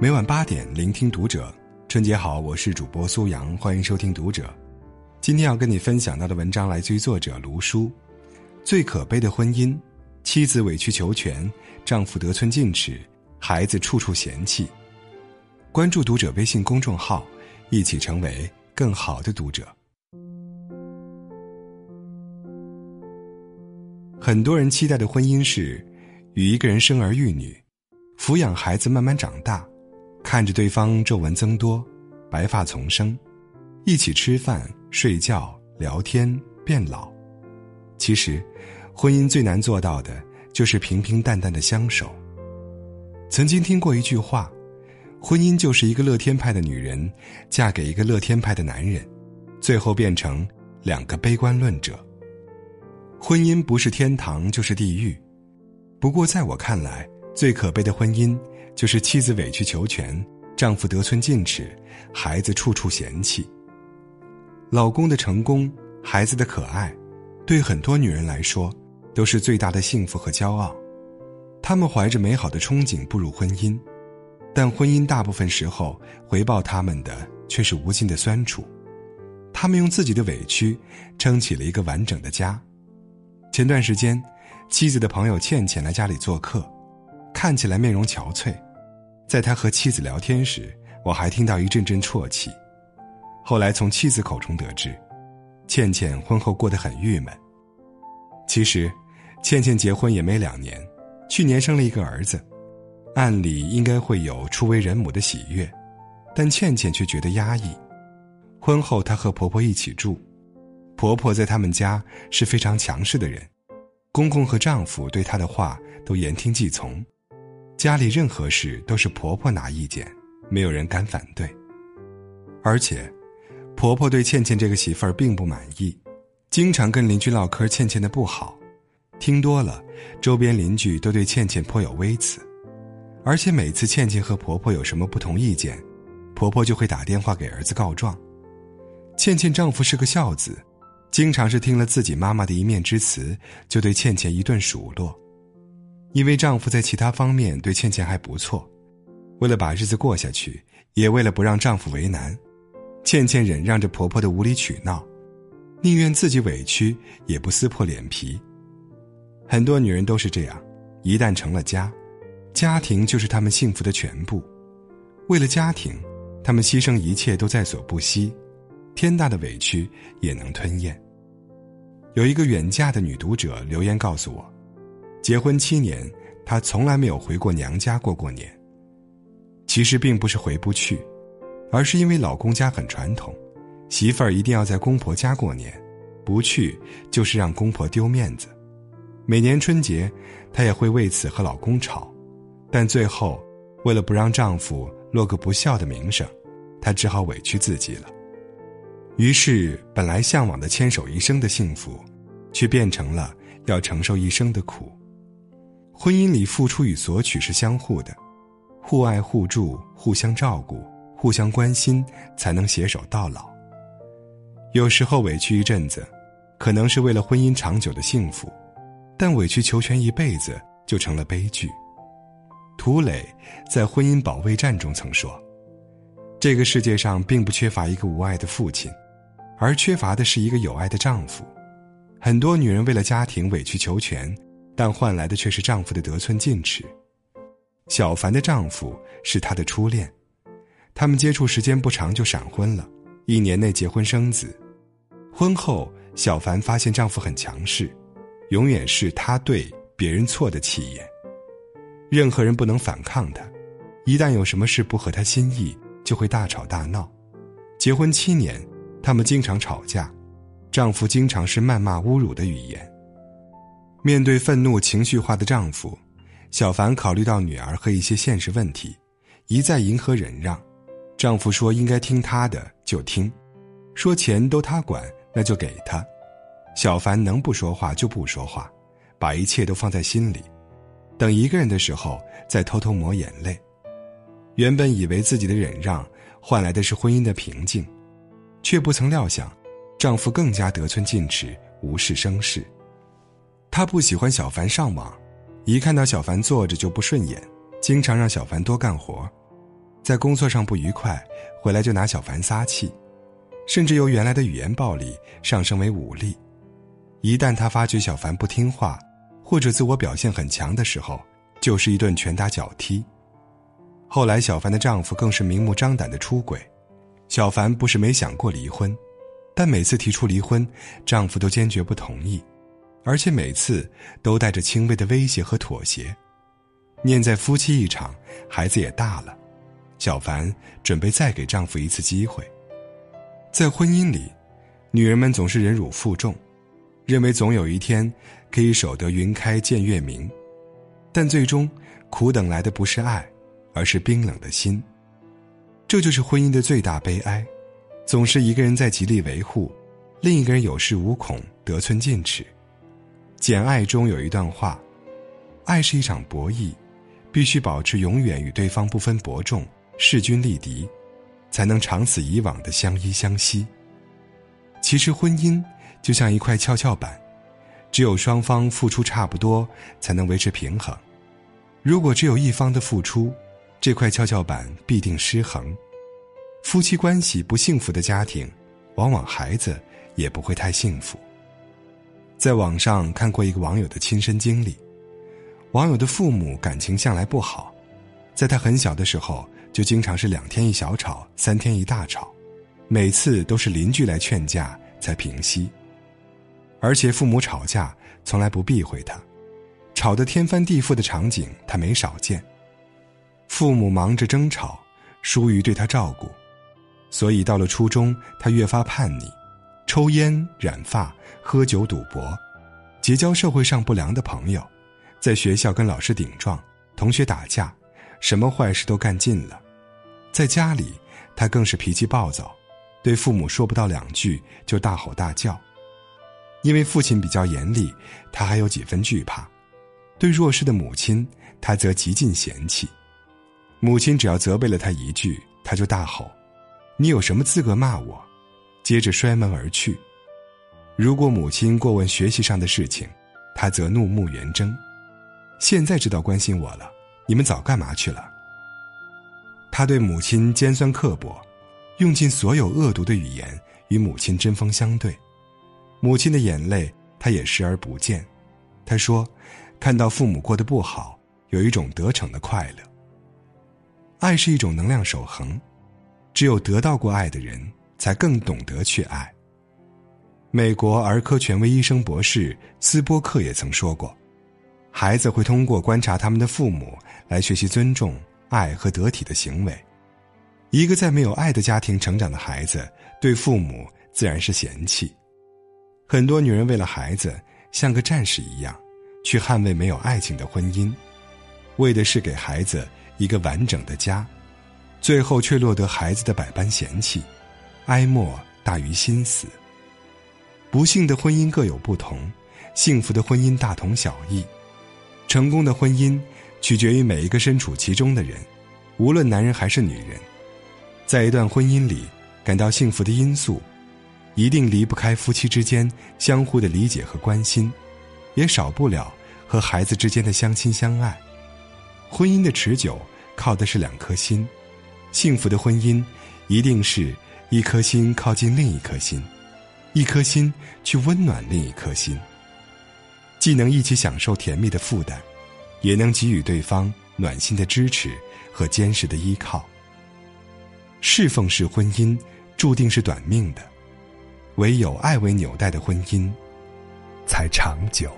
每晚八点，聆听读者。春节好，我是主播苏阳，欢迎收听读者。今天要跟你分享到的文章来自于作者卢书。最可悲的婚姻，妻子委曲求全，丈夫得寸进尺，孩子处处嫌弃。关注读者微信公众号，一起成为更好的读者。很多人期待的婚姻是，与一个人生儿育女，抚养孩子慢慢长大，看着对方皱纹增多，白发丛生，一起吃饭、睡觉、聊天、变老。其实，婚姻最难做到的就是平平淡淡的相守。曾经听过一句话：“婚姻就是一个乐天派的女人嫁给一个乐天派的男人，最后变成两个悲观论者。”婚姻不是天堂就是地狱，不过在我看来，最可悲的婚姻就是妻子委曲求全，丈夫得寸进尺，孩子处处嫌弃。老公的成功，孩子的可爱，对很多女人来说都是最大的幸福和骄傲。她们怀着美好的憧憬步入婚姻，但婚姻大部分时候回报他们的却是无尽的酸楚。他们用自己的委屈撑起了一个完整的家。前段时间，妻子的朋友倩倩来家里做客，看起来面容憔悴。在他和妻子聊天时，我还听到一阵阵啜泣。后来从妻子口中得知，倩倩婚后过得很郁闷。其实，倩倩结婚也没两年，去年生了一个儿子，按理应该会有初为人母的喜悦，但倩倩却觉得压抑。婚后，她和婆婆一起住。婆婆在他们家是非常强势的人，公公和丈夫对她的话都言听计从，家里任何事都是婆婆拿意见，没有人敢反对。而且，婆婆对倩倩这个媳妇儿并不满意，经常跟邻居唠嗑倩倩的不好，听多了，周边邻居都对倩倩颇有微词，而且每次倩倩和婆婆有什么不同意见，婆婆就会打电话给儿子告状。倩倩丈夫是个孝子。经常是听了自己妈妈的一面之词，就对倩倩一顿数落。因为丈夫在其他方面对倩倩还不错，为了把日子过下去，也为了不让丈夫为难，倩倩忍让着婆婆的无理取闹，宁愿自己委屈也不撕破脸皮。很多女人都是这样，一旦成了家，家庭就是她们幸福的全部。为了家庭，她们牺牲一切都在所不惜。天大的委屈也能吞咽。有一个远嫁的女读者留言告诉我，结婚七年，她从来没有回过娘家过过年。其实并不是回不去，而是因为老公家很传统，媳妇儿一定要在公婆家过年，不去就是让公婆丢面子。每年春节，她也会为此和老公吵，但最后，为了不让丈夫落个不孝的名声，她只好委屈自己了。于是，本来向往的牵手一生的幸福，却变成了要承受一生的苦。婚姻里，付出与索取是相互的，互爱互助、互相照顾、互相关心，才能携手到老。有时候委屈一阵子，可能是为了婚姻长久的幸福，但委曲求全一辈子就成了悲剧。涂磊在《婚姻保卫战》中曾说：“这个世界上并不缺乏一个无爱的父亲。”而缺乏的是一个有爱的丈夫。很多女人为了家庭委曲求全，但换来的却是丈夫的得寸进尺。小凡的丈夫是她的初恋，他们接触时间不长就闪婚了，一年内结婚生子。婚后，小凡发现丈夫很强势，永远是他对别人错的气焰。任何人不能反抗他，一旦有什么事不合他心意，就会大吵大闹。结婚七年。他们经常吵架，丈夫经常是谩骂、侮辱的语言。面对愤怒、情绪化的丈夫，小凡考虑到女儿和一些现实问题，一再迎合忍让。丈夫说应该听他的就听，说钱都他管那就给他。小凡能不说话就不说话，把一切都放在心里，等一个人的时候再偷偷抹眼泪。原本以为自己的忍让换来的是婚姻的平静。却不曾料想，丈夫更加得寸进尺，无事生事。她不喜欢小凡上网，一看到小凡坐着就不顺眼，经常让小凡多干活。在工作上不愉快，回来就拿小凡撒气，甚至由原来的语言暴力上升为武力。一旦他发觉小凡不听话，或者自我表现很强的时候，就是一顿拳打脚踢。后来，小凡的丈夫更是明目张胆的出轨。小凡不是没想过离婚，但每次提出离婚，丈夫都坚决不同意，而且每次都带着轻微的威胁和妥协。念在夫妻一场，孩子也大了，小凡准备再给丈夫一次机会。在婚姻里，女人们总是忍辱负重，认为总有一天可以守得云开见月明，但最终苦等来的不是爱。而是冰冷的心。这就是婚姻的最大悲哀，总是一个人在极力维护，另一个人有恃无恐、得寸进尺。《简爱》中有一段话：“爱是一场博弈，必须保持永远与对方不分伯仲、势均力敌，才能长此以往的相依相惜。”其实，婚姻就像一块跷跷板，只有双方付出差不多，才能维持平衡。如果只有一方的付出，这块跷跷板必定失衡，夫妻关系不幸福的家庭，往往孩子也不会太幸福。在网上看过一个网友的亲身经历，网友的父母感情向来不好，在他很小的时候就经常是两天一小吵，三天一大吵，每次都是邻居来劝架才平息。而且父母吵架从来不避讳他，吵得天翻地覆的场景他没少见。父母忙着争吵，疏于对他照顾，所以到了初中，他越发叛逆，抽烟、染发、喝酒、赌博，结交社会上不良的朋友，在学校跟老师顶撞，同学打架，什么坏事都干尽了。在家里，他更是脾气暴躁，对父母说不到两句就大吼大叫。因为父亲比较严厉，他还有几分惧怕，对弱势的母亲，他则极尽嫌弃。母亲只要责备了他一句，他就大吼：“你有什么资格骂我？”接着摔门而去。如果母亲过问学习上的事情，他则怒目圆睁：“现在知道关心我了，你们早干嘛去了？”他对母亲尖酸刻薄，用尽所有恶毒的语言与母亲针锋相对。母亲的眼泪，他也视而不见。他说：“看到父母过得不好，有一种得逞的快乐。”爱是一种能量守恒，只有得到过爱的人，才更懂得去爱。美国儿科权威医生博士斯波克也曾说过：“孩子会通过观察他们的父母来学习尊重、爱和得体的行为。一个在没有爱的家庭成长的孩子，对父母自然是嫌弃。很多女人为了孩子，像个战士一样，去捍卫没有爱情的婚姻，为的是给孩子。”一个完整的家，最后却落得孩子的百般嫌弃，哀莫大于心死。不幸的婚姻各有不同，幸福的婚姻大同小异。成功的婚姻取决于每一个身处其中的人，无论男人还是女人。在一段婚姻里感到幸福的因素，一定离不开夫妻之间相互的理解和关心，也少不了和孩子之间的相亲相爱。婚姻的持久靠的是两颗心，幸福的婚姻一定是一颗心靠近另一颗心，一颗心去温暖另一颗心，既能一起享受甜蜜的负担，也能给予对方暖心的支持和坚实的依靠。侍奉式婚姻注定是短命的，唯有爱为纽带的婚姻才长久。